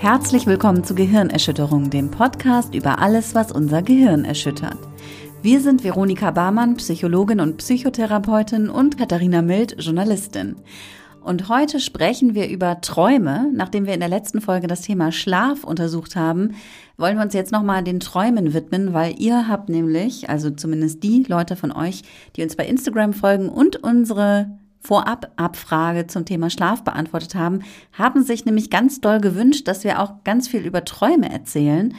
Herzlich willkommen zu Gehirnerschütterung, dem Podcast über alles, was unser Gehirn erschüttert. Wir sind Veronika Barmann, Psychologin und Psychotherapeutin und Katharina Mild, Journalistin. Und heute sprechen wir über Träume. Nachdem wir in der letzten Folge das Thema Schlaf untersucht haben, wollen wir uns jetzt nochmal den Träumen widmen, weil ihr habt nämlich, also zumindest die Leute von euch, die uns bei Instagram folgen und unsere Vorab-Abfrage zum Thema Schlaf beantwortet haben, haben sich nämlich ganz doll gewünscht, dass wir auch ganz viel über Träume erzählen.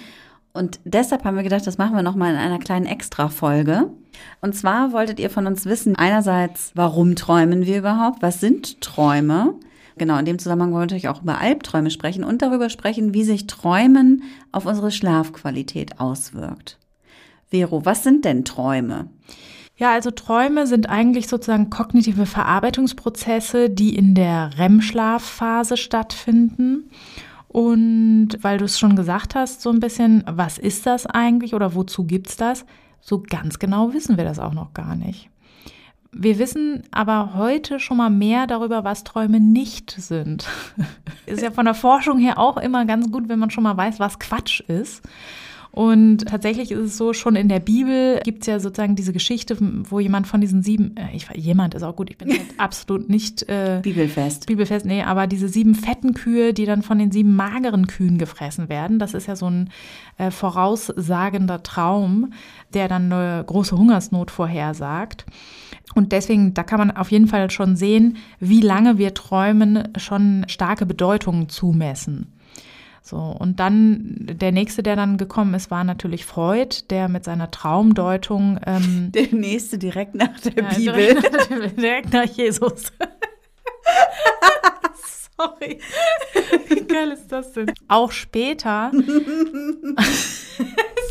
Und deshalb haben wir gedacht, das machen wir nochmal in einer kleinen Extra-Folge. Und zwar wolltet ihr von uns wissen, einerseits, warum träumen wir überhaupt? Was sind Träume? Genau, in dem Zusammenhang wollen wir natürlich auch über Albträume sprechen und darüber sprechen, wie sich Träumen auf unsere Schlafqualität auswirkt. Vero, was sind denn Träume? Ja, also Träume sind eigentlich sozusagen kognitive Verarbeitungsprozesse, die in der REM-Schlafphase stattfinden. Und weil du es schon gesagt hast, so ein bisschen, was ist das eigentlich oder wozu gibt es das? So ganz genau wissen wir das auch noch gar nicht. Wir wissen aber heute schon mal mehr darüber, was Träume nicht sind. ist ja von der Forschung her auch immer ganz gut, wenn man schon mal weiß, was Quatsch ist. Und tatsächlich ist es so, schon in der Bibel gibt es ja sozusagen diese Geschichte, wo jemand von diesen sieben, äh, ich, jemand ist auch gut, ich bin halt absolut nicht äh, Bibelfest. Bibelfest, nee, aber diese sieben fetten Kühe, die dann von den sieben mageren Kühen gefressen werden, das ist ja so ein äh, voraussagender Traum, der dann eine große Hungersnot vorhersagt. Und deswegen, da kann man auf jeden Fall schon sehen, wie lange wir Träumen schon starke Bedeutungen zumessen. So, und dann der nächste, der dann gekommen ist, war natürlich Freud, der mit seiner Traumdeutung. Ähm, der nächste direkt nach der ja, Bibel. Direkt nach, direkt nach Jesus. Sorry. Wie geil ist das denn? Auch später. ist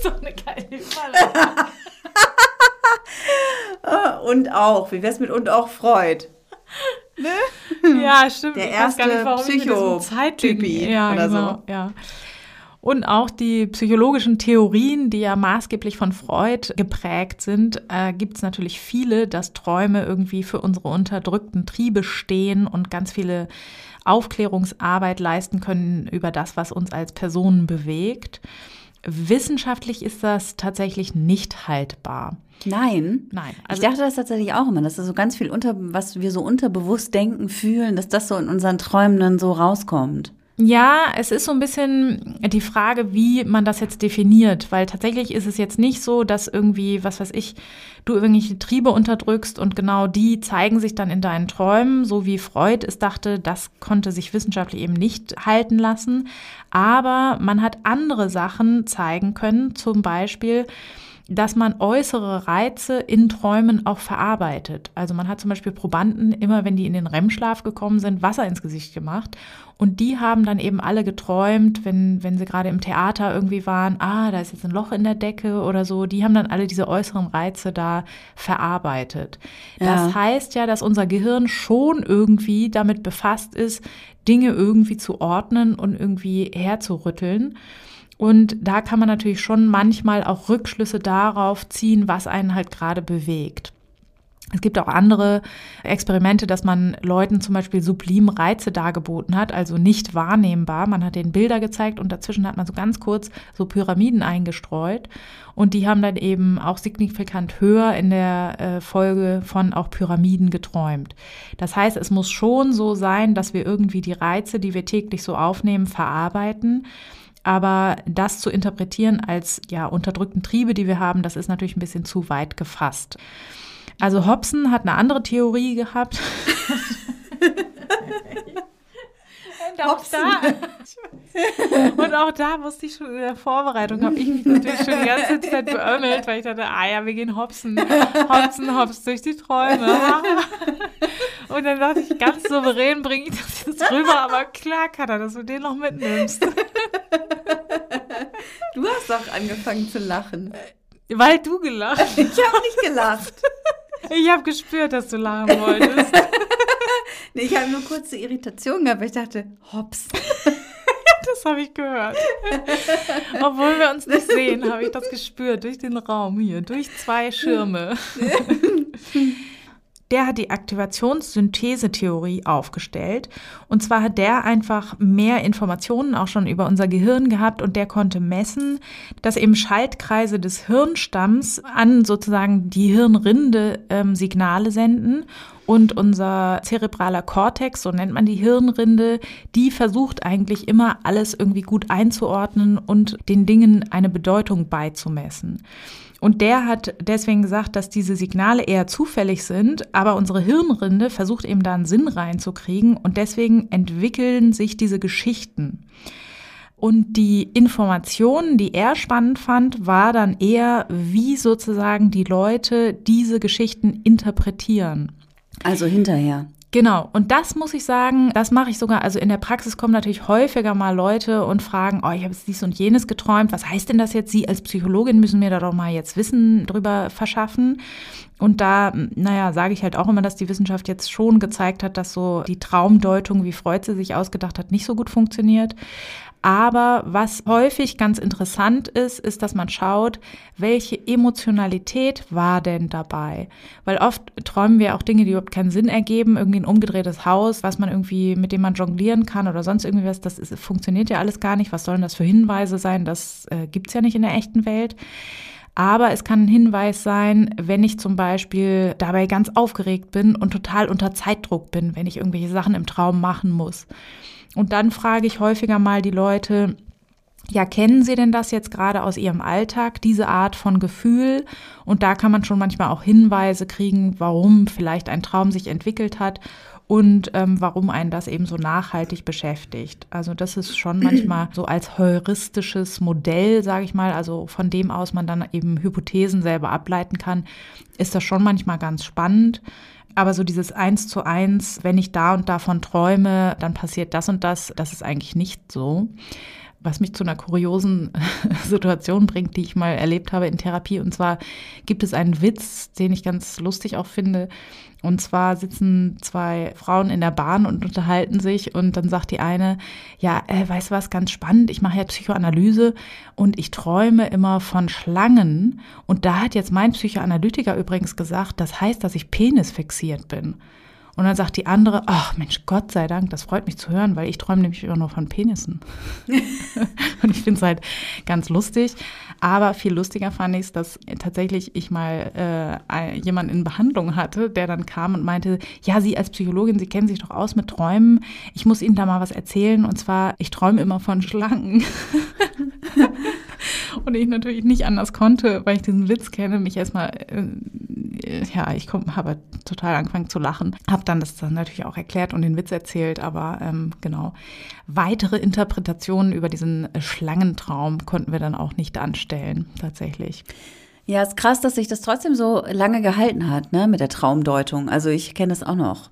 doch eine geile Überleitung. und auch. Wie wär's mit und auch Freud? Ne? Ja, stimmt. Der erste Psycho-Typi ja, oder genau, so. Ja. Und auch die psychologischen Theorien, die ja maßgeblich von Freud geprägt sind, äh, gibt es natürlich viele, dass Träume irgendwie für unsere unterdrückten Triebe stehen und ganz viele Aufklärungsarbeit leisten können über das, was uns als Personen bewegt. Wissenschaftlich ist das tatsächlich nicht haltbar. Nein. Nein. Also ich dachte das tatsächlich auch immer, dass das so ganz viel unter, was wir so unterbewusst denken, fühlen, dass das so in unseren Träumen dann so rauskommt. Ja, es ist so ein bisschen die Frage, wie man das jetzt definiert, weil tatsächlich ist es jetzt nicht so, dass irgendwie, was weiß ich, du irgendwelche Triebe unterdrückst und genau die zeigen sich dann in deinen Träumen, so wie Freud es dachte, das konnte sich wissenschaftlich eben nicht halten lassen. Aber man hat andere Sachen zeigen können, zum Beispiel, dass man äußere Reize in Träumen auch verarbeitet. Also man hat zum Beispiel Probanden, immer wenn die in den REM-Schlaf gekommen sind, Wasser ins Gesicht gemacht. Und die haben dann eben alle geträumt, wenn, wenn sie gerade im Theater irgendwie waren, ah, da ist jetzt ein Loch in der Decke oder so. Die haben dann alle diese äußeren Reize da verarbeitet. Ja. Das heißt ja, dass unser Gehirn schon irgendwie damit befasst ist, Dinge irgendwie zu ordnen und irgendwie herzurütteln. Und da kann man natürlich schon manchmal auch Rückschlüsse darauf ziehen, was einen halt gerade bewegt. Es gibt auch andere Experimente, dass man Leuten zum Beispiel sublim Reize dargeboten hat, also nicht wahrnehmbar. Man hat den Bilder gezeigt und dazwischen hat man so ganz kurz so Pyramiden eingestreut. Und die haben dann eben auch signifikant höher in der äh, Folge von auch Pyramiden geträumt. Das heißt, es muss schon so sein, dass wir irgendwie die Reize, die wir täglich so aufnehmen, verarbeiten. Aber das zu interpretieren als ja unterdrückten Triebe, die wir haben, das ist natürlich ein bisschen zu weit gefasst. Also Hobson hat eine andere Theorie gehabt. Und auch, da, und auch da musste ich schon in der Vorbereitung, habe ich mich natürlich schon die ganze Zeit beömmelt, weil ich dachte, ah ja, wir gehen hopsen, hopsen, hops durch die Träume. Und dann dachte ich, ganz souverän bringe ich das jetzt rüber, aber klar kann er, dass du den noch mitnimmst. Du hast doch angefangen zu lachen. Weil du gelacht hast. Ich habe nicht gelacht. Ich habe gespürt, dass du lachen wolltest. nee, ich habe nur kurze Irritation gehabt, weil ich dachte, hops. das habe ich gehört. Obwohl wir uns nicht sehen, habe ich das gespürt durch den Raum hier, durch zwei Schirme. Der hat die Aktivationssynthese-Theorie aufgestellt. Und zwar hat der einfach mehr Informationen auch schon über unser Gehirn gehabt und der konnte messen, dass eben Schaltkreise des Hirnstamms an sozusagen die Hirnrinde ähm, Signale senden und unser zerebraler Kortex, so nennt man die Hirnrinde, die versucht eigentlich immer alles irgendwie gut einzuordnen und den Dingen eine Bedeutung beizumessen. Und der hat deswegen gesagt, dass diese Signale eher zufällig sind, aber unsere Hirnrinde versucht eben da einen Sinn reinzukriegen und deswegen entwickeln sich diese Geschichten. Und die Informationen, die er spannend fand, war dann eher, wie sozusagen die Leute diese Geschichten interpretieren. Also hinterher. Genau, und das muss ich sagen, das mache ich sogar, also in der Praxis kommen natürlich häufiger mal Leute und fragen, oh, ich habe dies und jenes geträumt, was heißt denn das jetzt? Sie als Psychologin müssen mir da doch mal jetzt Wissen drüber verschaffen. Und da, naja, sage ich halt auch immer, dass die Wissenschaft jetzt schon gezeigt hat, dass so die Traumdeutung, wie Freud sie sich ausgedacht hat, nicht so gut funktioniert. Aber was häufig ganz interessant ist, ist, dass man schaut, welche Emotionalität war denn dabei? Weil oft träumen wir auch Dinge, die überhaupt keinen Sinn ergeben, irgendwie ein umgedrehtes Haus, was man irgendwie, mit dem man jonglieren kann oder sonst irgendwie was, das ist, funktioniert ja alles gar nicht. Was sollen das für Hinweise sein? Das äh, gibt's ja nicht in der echten Welt. Aber es kann ein Hinweis sein, wenn ich zum Beispiel dabei ganz aufgeregt bin und total unter Zeitdruck bin, wenn ich irgendwelche Sachen im Traum machen muss. Und dann frage ich häufiger mal die Leute, ja, kennen Sie denn das jetzt gerade aus Ihrem Alltag, diese Art von Gefühl? Und da kann man schon manchmal auch Hinweise kriegen, warum vielleicht ein Traum sich entwickelt hat und ähm, warum einen das eben so nachhaltig beschäftigt. Also das ist schon manchmal so als heuristisches Modell, sage ich mal, also von dem aus man dann eben Hypothesen selber ableiten kann, ist das schon manchmal ganz spannend. Aber so dieses Eins zu eins, wenn ich da und davon träume, dann passiert das und das, das ist eigentlich nicht so. Was mich zu einer kuriosen Situation bringt, die ich mal erlebt habe in Therapie. Und zwar gibt es einen Witz, den ich ganz lustig auch finde. Und zwar sitzen zwei Frauen in der Bahn und unterhalten sich und dann sagt die eine, ja, äh, weißt du was, ganz spannend, ich mache ja Psychoanalyse und ich träume immer von Schlangen. Und da hat jetzt mein Psychoanalytiker übrigens gesagt, das heißt, dass ich Penis fixiert bin. Und dann sagt die andere, ach Mensch, Gott sei Dank, das freut mich zu hören, weil ich träume nämlich immer nur von Penissen. und ich finde es halt ganz lustig. Aber viel lustiger fand ich es, dass tatsächlich ich mal äh, jemanden in Behandlung hatte, der dann kam und meinte, ja, Sie als Psychologin, Sie kennen sich doch aus mit Träumen. Ich muss Ihnen da mal was erzählen. Und zwar, ich träume immer von Schlangen. und ich natürlich nicht anders konnte, weil ich diesen Witz kenne, mich erstmal, äh, ja, ich habe total angefangen zu lachen. Habe dann das dann natürlich auch erklärt und den Witz erzählt, aber ähm, genau. Weitere Interpretationen über diesen Schlangentraum konnten wir dann auch nicht anstellen, tatsächlich. Ja, ist krass, dass sich das trotzdem so lange gehalten hat, ne, mit der Traumdeutung. Also ich kenne das auch noch.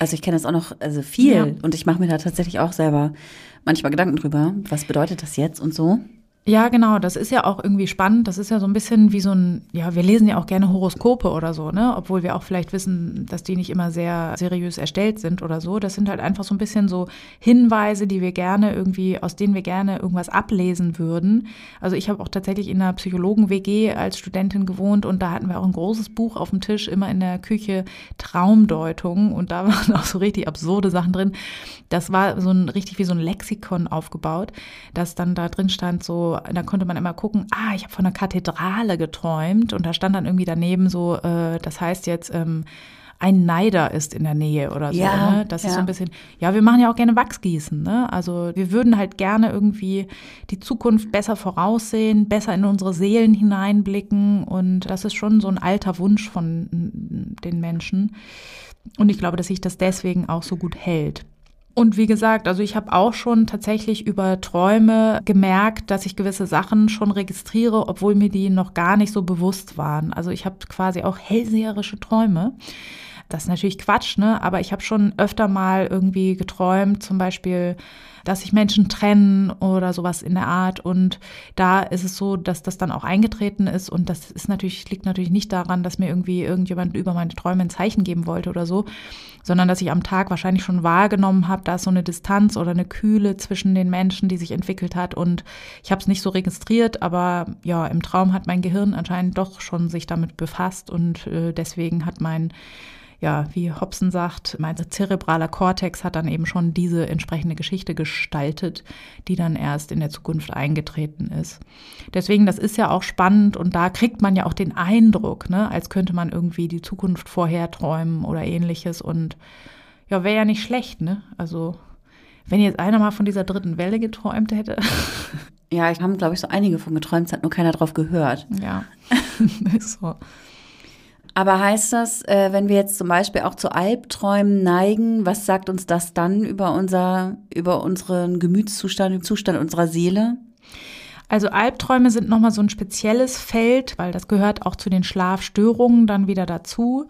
Also ich kenne das auch noch, also viel. Ja. Und ich mache mir da tatsächlich auch selber manchmal Gedanken drüber. Was bedeutet das jetzt und so? Ja, genau. Das ist ja auch irgendwie spannend. Das ist ja so ein bisschen wie so ein, ja, wir lesen ja auch gerne Horoskope oder so, ne? Obwohl wir auch vielleicht wissen, dass die nicht immer sehr seriös erstellt sind oder so. Das sind halt einfach so ein bisschen so Hinweise, die wir gerne irgendwie, aus denen wir gerne irgendwas ablesen würden. Also ich habe auch tatsächlich in einer Psychologen-WG als Studentin gewohnt und da hatten wir auch ein großes Buch auf dem Tisch, immer in der Küche Traumdeutung und da waren auch so richtig absurde Sachen drin. Das war so ein richtig wie so ein Lexikon aufgebaut, dass dann da drin stand so da konnte man immer gucken, ah, ich habe von einer Kathedrale geträumt und da stand dann irgendwie daneben so, äh, das heißt jetzt, ähm, ein Neider ist in der Nähe oder so. Ja, ne? Das ja. ist so ein bisschen, ja, wir machen ja auch gerne Wachsgießen. Ne? Also wir würden halt gerne irgendwie die Zukunft besser voraussehen, besser in unsere Seelen hineinblicken. Und das ist schon so ein alter Wunsch von den Menschen. Und ich glaube, dass sich das deswegen auch so gut hält. Und wie gesagt, also ich habe auch schon tatsächlich über Träume gemerkt, dass ich gewisse Sachen schon registriere, obwohl mir die noch gar nicht so bewusst waren. Also ich habe quasi auch hellseherische Träume. Das ist natürlich Quatsch, ne? Aber ich habe schon öfter mal irgendwie geträumt, zum Beispiel, dass sich Menschen trennen oder sowas in der Art. Und da ist es so, dass das dann auch eingetreten ist. Und das ist natürlich, liegt natürlich nicht daran, dass mir irgendwie irgendjemand über meine Träume ein Zeichen geben wollte oder so, sondern dass ich am Tag wahrscheinlich schon wahrgenommen habe, da ist so eine Distanz oder eine Kühle zwischen den Menschen, die sich entwickelt hat. Und ich habe es nicht so registriert, aber ja, im Traum hat mein Gehirn anscheinend doch schon sich damit befasst und äh, deswegen hat mein ja, wie Hobson sagt, mein zerebraler Kortex hat dann eben schon diese entsprechende Geschichte gestaltet, die dann erst in der Zukunft eingetreten ist. Deswegen, das ist ja auch spannend und da kriegt man ja auch den Eindruck, ne, als könnte man irgendwie die Zukunft vorher träumen oder ähnliches und ja, wäre ja nicht schlecht, ne? Also, wenn jetzt einer mal von dieser dritten Welle geträumt hätte. Ja, ich habe, glaube ich, so einige von geträumt, es hat nur keiner drauf gehört. Ja, ist so. Aber heißt das, äh, wenn wir jetzt zum Beispiel auch zu Albträumen neigen, was sagt uns das dann über unser, über unseren Gemütszustand, den Zustand unserer Seele? Also Albträume sind nochmal so ein spezielles Feld, weil das gehört auch zu den Schlafstörungen dann wieder dazu.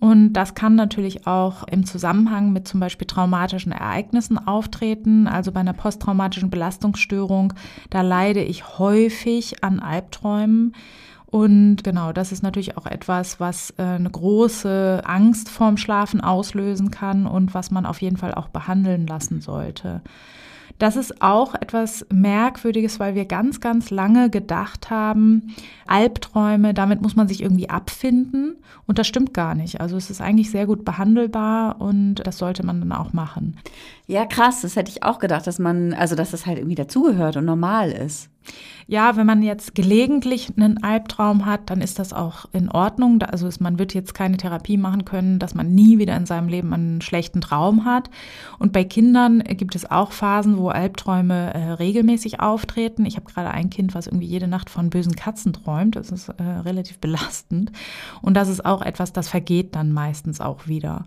Und das kann natürlich auch im Zusammenhang mit zum Beispiel traumatischen Ereignissen auftreten. Also bei einer posttraumatischen Belastungsstörung, da leide ich häufig an Albträumen. Und genau, das ist natürlich auch etwas, was äh, eine große Angst vorm Schlafen auslösen kann und was man auf jeden Fall auch behandeln lassen sollte. Das ist auch etwas Merkwürdiges, weil wir ganz, ganz lange gedacht haben, Albträume, damit muss man sich irgendwie abfinden. Und das stimmt gar nicht. Also es ist eigentlich sehr gut behandelbar und das sollte man dann auch machen. Ja, krass, das hätte ich auch gedacht, dass man, also dass das halt irgendwie dazugehört und normal ist. Ja, wenn man jetzt gelegentlich einen Albtraum hat, dann ist das auch in Ordnung. Also man wird jetzt keine Therapie machen können, dass man nie wieder in seinem Leben einen schlechten Traum hat. Und bei Kindern gibt es auch Phasen, wo Albträume äh, regelmäßig auftreten. Ich habe gerade ein Kind, was irgendwie jede Nacht von bösen Katzen träumt. Das ist äh, relativ belastend. Und das ist auch etwas, das vergeht dann meistens auch wieder.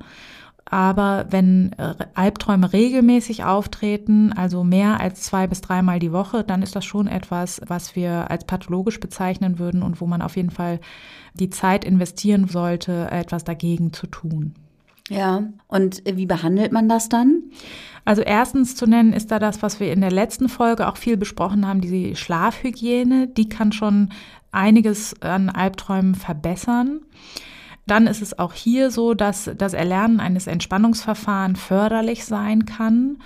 Aber wenn äh, Albträume regelmäßig auftreten, also mehr als zwei bis dreimal die Woche, dann ist das schon etwas, was wir als pathologisch bezeichnen würden und wo man auf jeden Fall die Zeit investieren sollte, etwas dagegen zu tun. Ja, und wie behandelt man das dann? Also erstens zu nennen ist da das, was wir in der letzten Folge auch viel besprochen haben, die Schlafhygiene. Die kann schon einiges an Albträumen verbessern. Dann ist es auch hier so, dass das Erlernen eines Entspannungsverfahrens förderlich sein kann.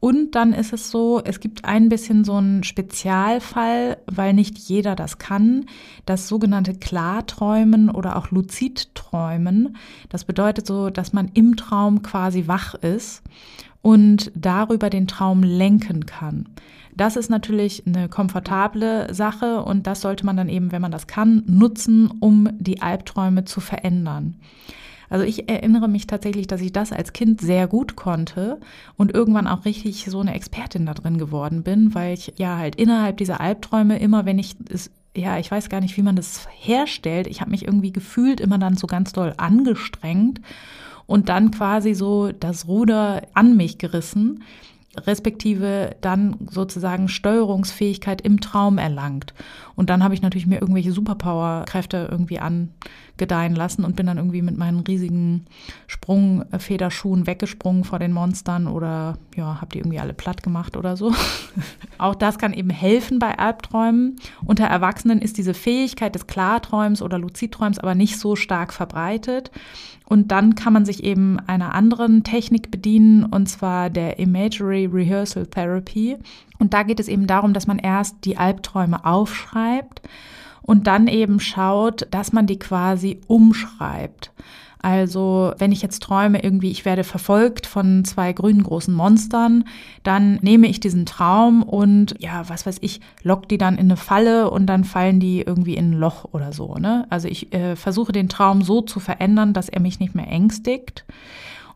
Und dann ist es so, es gibt ein bisschen so einen Spezialfall, weil nicht jeder das kann, das sogenannte Klarträumen oder auch Luzidträumen. Das bedeutet so, dass man im Traum quasi wach ist und darüber den Traum lenken kann. Das ist natürlich eine komfortable Sache und das sollte man dann eben, wenn man das kann, nutzen, um die Albträume zu verändern. Also ich erinnere mich tatsächlich, dass ich das als Kind sehr gut konnte und irgendwann auch richtig so eine Expertin da drin geworden bin, weil ich ja halt innerhalb dieser Albträume immer, wenn ich es ja, ich weiß gar nicht, wie man das herstellt. Ich habe mich irgendwie gefühlt immer dann so ganz doll angestrengt und dann quasi so das Ruder an mich gerissen respektive dann sozusagen Steuerungsfähigkeit im Traum erlangt. Und dann habe ich natürlich mir irgendwelche Superpower-Kräfte irgendwie angedeihen lassen und bin dann irgendwie mit meinen riesigen Sprungfederschuhen weggesprungen vor den Monstern oder ja, habe die irgendwie alle platt gemacht oder so. Auch das kann eben helfen bei Albträumen. Unter Erwachsenen ist diese Fähigkeit des Klarträums oder Luzidträums aber nicht so stark verbreitet. Und dann kann man sich eben einer anderen Technik bedienen, und zwar der Imagery Rehearsal Therapy. Und da geht es eben darum, dass man erst die Albträume aufschreibt und dann eben schaut, dass man die quasi umschreibt. Also wenn ich jetzt träume, irgendwie, ich werde verfolgt von zwei grünen großen Monstern, dann nehme ich diesen Traum und ja, was weiß ich, lock die dann in eine Falle und dann fallen die irgendwie in ein Loch oder so. Ne? Also ich äh, versuche den Traum so zu verändern, dass er mich nicht mehr ängstigt.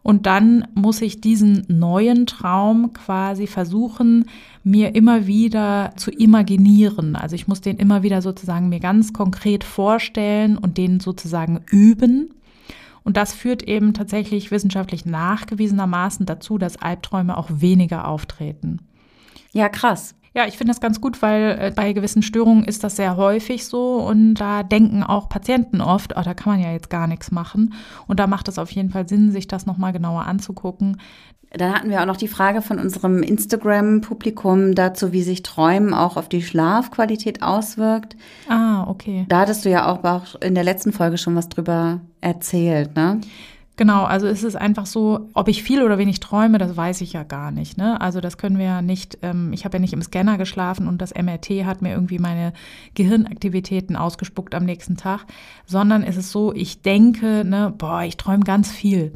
Und dann muss ich diesen neuen Traum quasi versuchen, mir immer wieder zu imaginieren. Also ich muss den immer wieder sozusagen mir ganz konkret vorstellen und den sozusagen üben. Und das führt eben tatsächlich wissenschaftlich nachgewiesenermaßen dazu, dass Albträume auch weniger auftreten. Ja, krass. Ja, ich finde das ganz gut, weil äh, bei gewissen Störungen ist das sehr häufig so und da denken auch Patienten oft, oh, da kann man ja jetzt gar nichts machen. Und da macht es auf jeden Fall Sinn, sich das nochmal genauer anzugucken. Dann hatten wir auch noch die Frage von unserem Instagram-Publikum dazu, wie sich Träumen auch auf die Schlafqualität auswirkt. Ah, okay. Da hattest du ja auch in der letzten Folge schon was drüber erzählt, ne? Genau, also es ist einfach so, ob ich viel oder wenig träume, das weiß ich ja gar nicht. Ne? Also das können wir ja nicht, ähm, ich habe ja nicht im Scanner geschlafen und das MRT hat mir irgendwie meine Gehirnaktivitäten ausgespuckt am nächsten Tag, sondern es ist so, ich denke, ne, boah, ich träume ganz viel.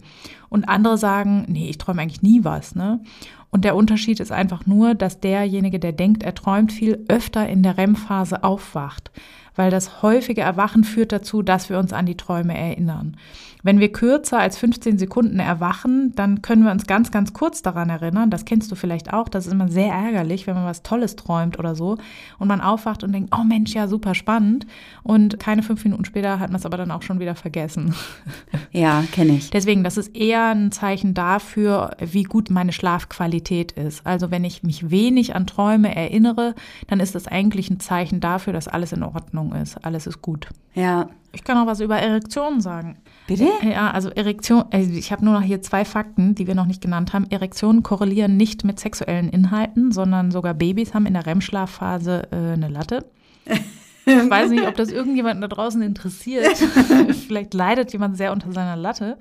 Und andere sagen, nee, ich träume eigentlich nie was. Ne? Und der Unterschied ist einfach nur, dass derjenige, der denkt, er träumt viel, öfter in der REM-Phase aufwacht weil das häufige Erwachen führt dazu, dass wir uns an die Träume erinnern. Wenn wir kürzer als 15 Sekunden erwachen, dann können wir uns ganz, ganz kurz daran erinnern. Das kennst du vielleicht auch. Das ist immer sehr ärgerlich, wenn man was Tolles träumt oder so und man aufwacht und denkt, oh Mensch, ja, super spannend. Und keine fünf Minuten später hat man es aber dann auch schon wieder vergessen. Ja, kenne ich. Deswegen, das ist eher ein Zeichen dafür, wie gut meine Schlafqualität ist. Also wenn ich mich wenig an Träume erinnere, dann ist das eigentlich ein Zeichen dafür, dass alles in Ordnung ist. Alles ist gut. Ja. Ich kann auch was über Erektionen sagen. Bitte? Ja, also Erektion, also ich habe nur noch hier zwei Fakten, die wir noch nicht genannt haben. Erektionen korrelieren nicht mit sexuellen Inhalten, sondern sogar Babys haben in der REM-Schlafphase äh, eine Latte. Ich weiß nicht, ob das irgendjemanden da draußen interessiert. Vielleicht leidet jemand sehr unter seiner Latte.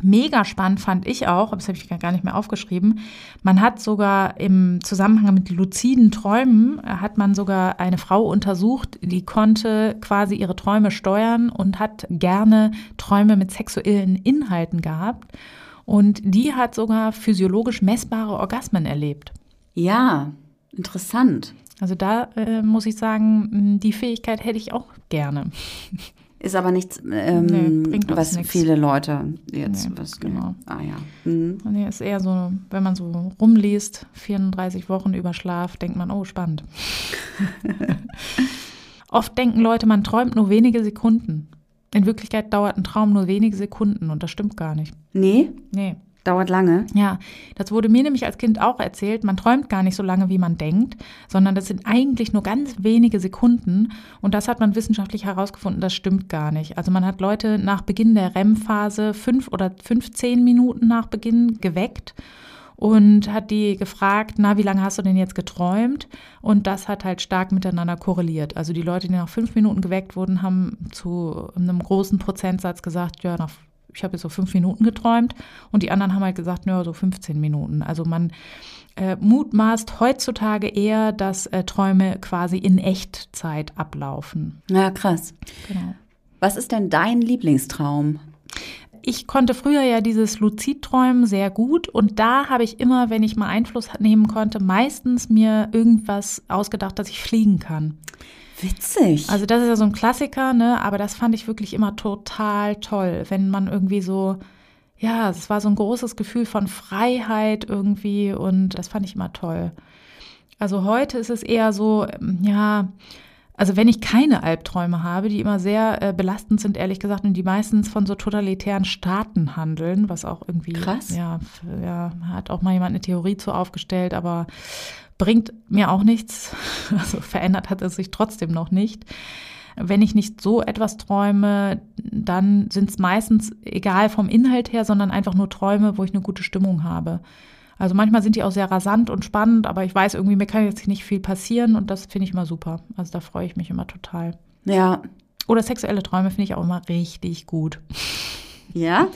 Mega spannend fand ich auch, aber das habe ich gar nicht mehr aufgeschrieben. Man hat sogar im Zusammenhang mit luziden Träumen, äh, hat man sogar eine Frau untersucht, die konnte quasi ihre Träume steuern und hat gerne Träume mit sexuellen Inhalten gehabt. Und die hat sogar physiologisch messbare Orgasmen erlebt. Ja, interessant. Also da äh, muss ich sagen, die Fähigkeit hätte ich auch gerne. Ist aber nichts, ähm, nee, was nix. viele Leute jetzt nee, was. Genau. Ah ja. Mhm. Nee, ist eher so, wenn man so rumliest, 34 Wochen über Schlaf, denkt man, oh, spannend. Oft denken Leute, man träumt nur wenige Sekunden. In Wirklichkeit dauert ein Traum nur wenige Sekunden und das stimmt gar nicht. Nee? Nee. Dauert lange. Ja, das wurde mir nämlich als Kind auch erzählt. Man träumt gar nicht so lange, wie man denkt, sondern das sind eigentlich nur ganz wenige Sekunden. Und das hat man wissenschaftlich herausgefunden, das stimmt gar nicht. Also man hat Leute nach Beginn der REM-Phase fünf oder 15 Minuten nach Beginn geweckt und hat die gefragt, na, wie lange hast du denn jetzt geträumt? Und das hat halt stark miteinander korreliert. Also die Leute, die nach fünf Minuten geweckt wurden, haben zu einem großen Prozentsatz gesagt, ja, nach ich habe jetzt so fünf Minuten geträumt und die anderen haben halt gesagt, naja, so 15 Minuten. Also man äh, mutmaßt heutzutage eher, dass äh, Träume quasi in Echtzeit ablaufen. Ja, krass. Genau. Was ist denn dein Lieblingstraum? ich konnte früher ja dieses Luzidträumen sehr gut und da habe ich immer, wenn ich mal Einfluss nehmen konnte, meistens mir irgendwas ausgedacht, dass ich fliegen kann. Witzig. Also das ist ja so ein Klassiker, ne? Aber das fand ich wirklich immer total toll, wenn man irgendwie so, ja, es war so ein großes Gefühl von Freiheit irgendwie und das fand ich immer toll. Also heute ist es eher so, ähm, ja, also wenn ich keine Albträume habe, die immer sehr äh, belastend sind, ehrlich gesagt, und die meistens von so totalitären Staaten handeln, was auch irgendwie, krass, ja, ja, hat auch mal jemand eine Theorie zu aufgestellt, aber bringt mir auch nichts. Also verändert hat es sich trotzdem noch nicht. Wenn ich nicht so etwas träume, dann sind es meistens egal vom Inhalt her, sondern einfach nur Träume, wo ich eine gute Stimmung habe. Also manchmal sind die auch sehr rasant und spannend, aber ich weiß irgendwie, mir kann jetzt nicht viel passieren und das finde ich immer super. Also da freue ich mich immer total. Ja. Oder sexuelle Träume finde ich auch immer richtig gut. Ja?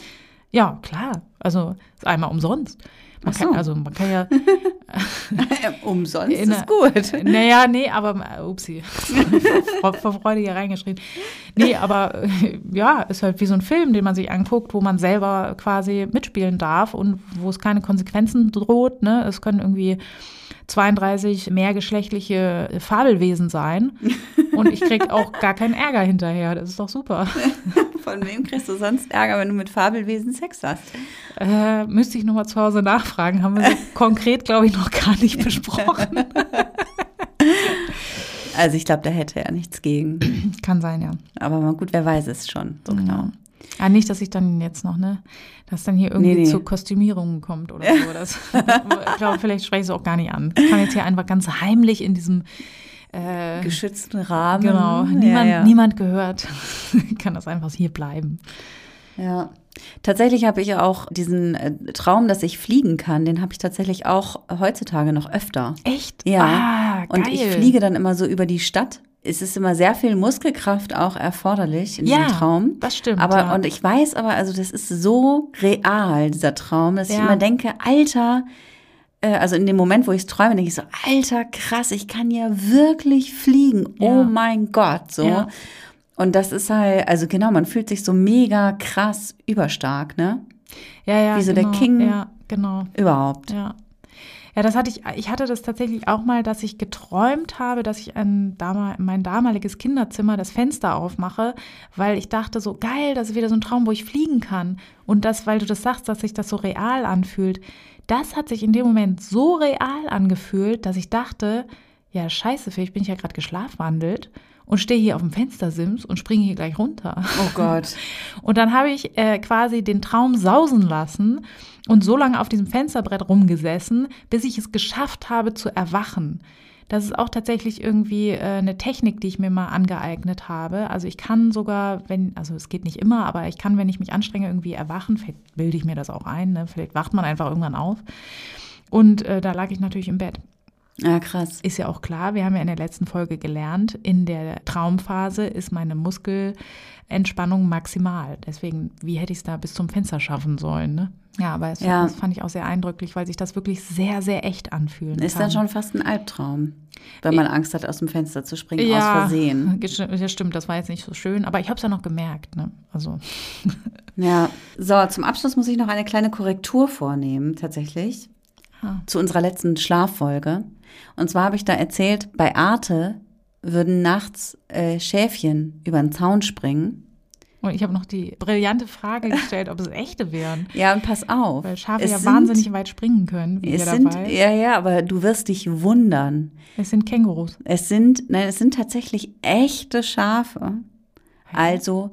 Ja, klar. Also ist einmal umsonst. Man so. kann, also man kann ja. Umsonst In ist gut. Naja, nee, aber upsie. vor, Freude hier reingeschrieben. Nee, aber ja, ist halt wie so ein Film, den man sich anguckt, wo man selber quasi mitspielen darf und wo es keine Konsequenzen droht. Ne? Es können irgendwie 32 mehrgeschlechtliche Fabelwesen sein und ich krieg auch gar keinen Ärger hinterher. Das ist doch super. Von wem kriegst du sonst Ärger, wenn du mit Fabelwesen Sex hast? Äh, müsste ich nochmal zu Hause nachfragen. Haben wir so konkret, glaube ich, noch gar nicht besprochen. Also ich glaube, da hätte er nichts gegen. Kann sein, ja. Aber mal gut, wer weiß es schon so genau. Ah, nicht, dass ich dann jetzt noch, ne, dass dann hier irgendwie Nee, nee. zu Kostümierungen kommt oder so. Das, ich glaube, vielleicht spreche ich es auch gar nicht an. Ich kann jetzt hier einfach ganz heimlich in diesem äh, Geschützten Rahmen. Genau, Ja, niemand, ja. niemand gehört. kann das einfach hier bleiben. Ja. Tatsächlich habe ich ja auch diesen äh, Traum, dass ich fliegen kann, den habe ich tatsächlich auch heutzutage noch öfter. Echt? Ja. Ah. Und ich fliege dann immer so über die Stadt es ist immer sehr viel Muskelkraft auch erforderlich in Ja, diesem Traum. das stimmt, Aber ja. und ich weiß aber, also das ist so real, dieser Traum, dass ich Ja. immer denke, Alter, also in dem Moment, wo ich es träume, denke ich so, Alter, krass, ich kann ja wirklich fliegen. Ja. Oh mein Gott, so. Ja. Und das ist halt, also genau, man fühlt sich so mega krass überstark, ne? Ja, ja. Wie so der genau. King. Ja, genau. Überhaupt. Ja. Ja, das hatte ich, ich hatte das tatsächlich auch mal, dass ich geträumt habe, dass ich ein mein damaliges Kinderzimmer das Fenster aufmache, weil ich dachte so, geil, das ist wieder so ein Traum, wo ich fliegen kann. Und das, weil du das sagst, dass sich das so real anfühlt, das hat sich in dem Moment so real angefühlt, dass ich dachte, ja, scheiße, vielleicht bin ich ja gerade geschlafwandelt und stehe hier auf dem Fenstersims und springe hier gleich runter. Oh Gott. Und dann habe ich äh, quasi den Traum sausen lassen und so lange auf diesem Fensterbrett rumgesessen, bis ich es geschafft habe zu erwachen. Das ist auch tatsächlich irgendwie äh, eine Technik, die ich mir mal angeeignet habe. Also ich kann sogar, wenn, also es geht nicht immer, aber ich kann, wenn ich mich anstrenge, irgendwie erwachen. Vielleicht bilde ich mir das auch ein, ne? vielleicht wacht man einfach irgendwann auf. Und äh, da lag ich natürlich im Bett. Ja, krass. Ist ja auch klar, wir haben ja in der letzten Folge gelernt, in der Traumphase ist meine Muskelentspannung maximal. Deswegen, wie hätte ich es da bis zum Fenster schaffen sollen? Ne? Ja, aber es, Ja. das fand ich auch sehr eindrücklich, weil sich das wirklich sehr, sehr echt anfühlen Ist kann. dann schon fast ein Albtraum, wenn man Angst hat, aus dem Fenster zu springen, ja, aus Versehen. Ja, stimmt, das war jetzt nicht so schön, aber ich habe es ja noch gemerkt. Ne? Also, Ja, so, zum Abschluss muss ich noch eine kleine Korrektur vornehmen, tatsächlich, Ah. zu unserer letzten Schlaffolge. Und zwar habe ich da erzählt, bei Arte würden nachts äh, Schäfchen über den Zaun springen. und ich habe noch die brillante Frage gestellt, ob es echte wären. Ja, und pass auf. Weil Schafe ja sind, wahnsinnig weit springen können, wie Es sind, ja, ja, aber du wirst dich wundern. Es sind Kängurus. Es sind, nein, es sind tatsächlich echte Schafe. Also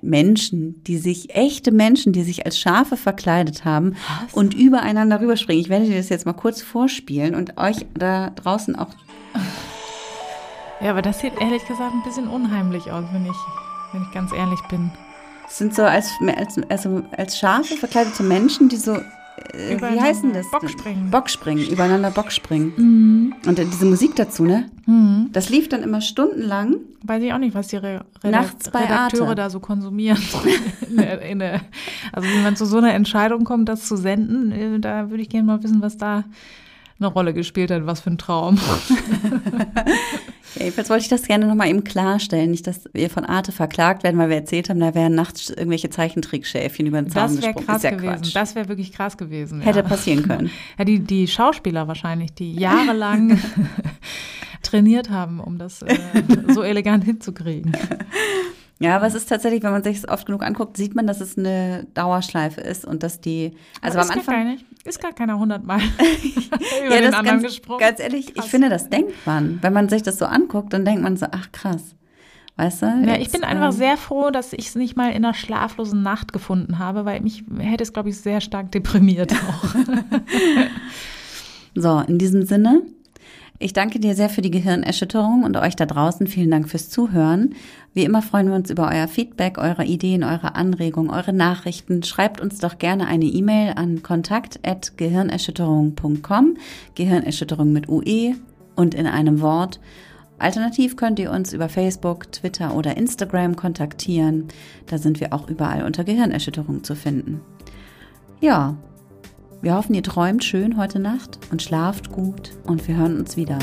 Menschen, die sich, echte Menschen, die sich als Schafe verkleidet haben Was? und übereinander rüberspringen. Ich werde dir das jetzt mal kurz vorspielen und euch da draußen auch. Ja, aber das sieht ehrlich gesagt ein bisschen unheimlich aus, wenn ich, wenn ich ganz ehrlich bin. Es sind so als, als, also als Schafe verkleidete Menschen, die so, äh, wie Übereinander heißen das? Bockspringen. Bockspringen, übereinander Bockspringen. Mhm. Und diese Musik dazu, ne? Mhm. Das lief dann immer stundenlang. Weiß ich auch nicht, was die Re Nachts bei Redakteure Arte. da so konsumieren. in der, in der, also wenn man zu so einer Entscheidung kommt, das zu senden, äh, da würde ich gerne mal wissen, was da eine Rolle gespielt hat, was für ein Traum. Ja, jedenfalls wollte ich das gerne nochmal eben klarstellen. Nicht, dass wir von Arte verklagt werden, weil wir erzählt haben, da wären nachts irgendwelche Zeichentrickschäfchen über den Zaun Das wäre gesprungen. krass Ist ja gewesen. Quatsch. Das wäre wirklich krass gewesen. Hätte ja. passieren können. Ja, die, die Schauspieler wahrscheinlich, die jahrelang trainiert haben, um das äh, so elegant hinzukriegen. Ja, aber es ist tatsächlich, wenn man sich es oft genug anguckt, sieht man, dass es eine Dauerschleife ist und dass die, also Aber am ist Gar Anfang. keine, ist gar keiner hundertmal über Ja, den das anderen ganz, gesprungen. ganz ehrlich, ich Krass. finde, das denkt man. Wenn man sich das so anguckt, dann denkt man so, ach krass. Weißt du? Ja, ich jetzt, bin einfach ähm, sehr froh, dass ich es nicht mal in einer schlaflosen Nacht gefunden habe, weil mich hätte es, glaube ich, sehr stark deprimiert auch. So, in diesem Sinne, ich danke dir sehr für die Gehirnerschütterung und euch da draußen vielen Dank fürs Zuhören. Wie immer freuen wir uns über euer Feedback, eure Ideen, eure Anregungen, eure Nachrichten. Schreibt uns doch gerne eine E-Mail an kontakt@gehirnerschütterung.com. Gehirnerschütterung mit UE und in einem Wort. Alternativ könnt ihr uns über Facebook, Twitter oder Instagram kontaktieren. Da sind wir auch überall unter Gehirnerschütterung zu finden. Ja, wir hoffen, ihr träumt schön heute Nacht und schlaft gut und wir hören uns wieder.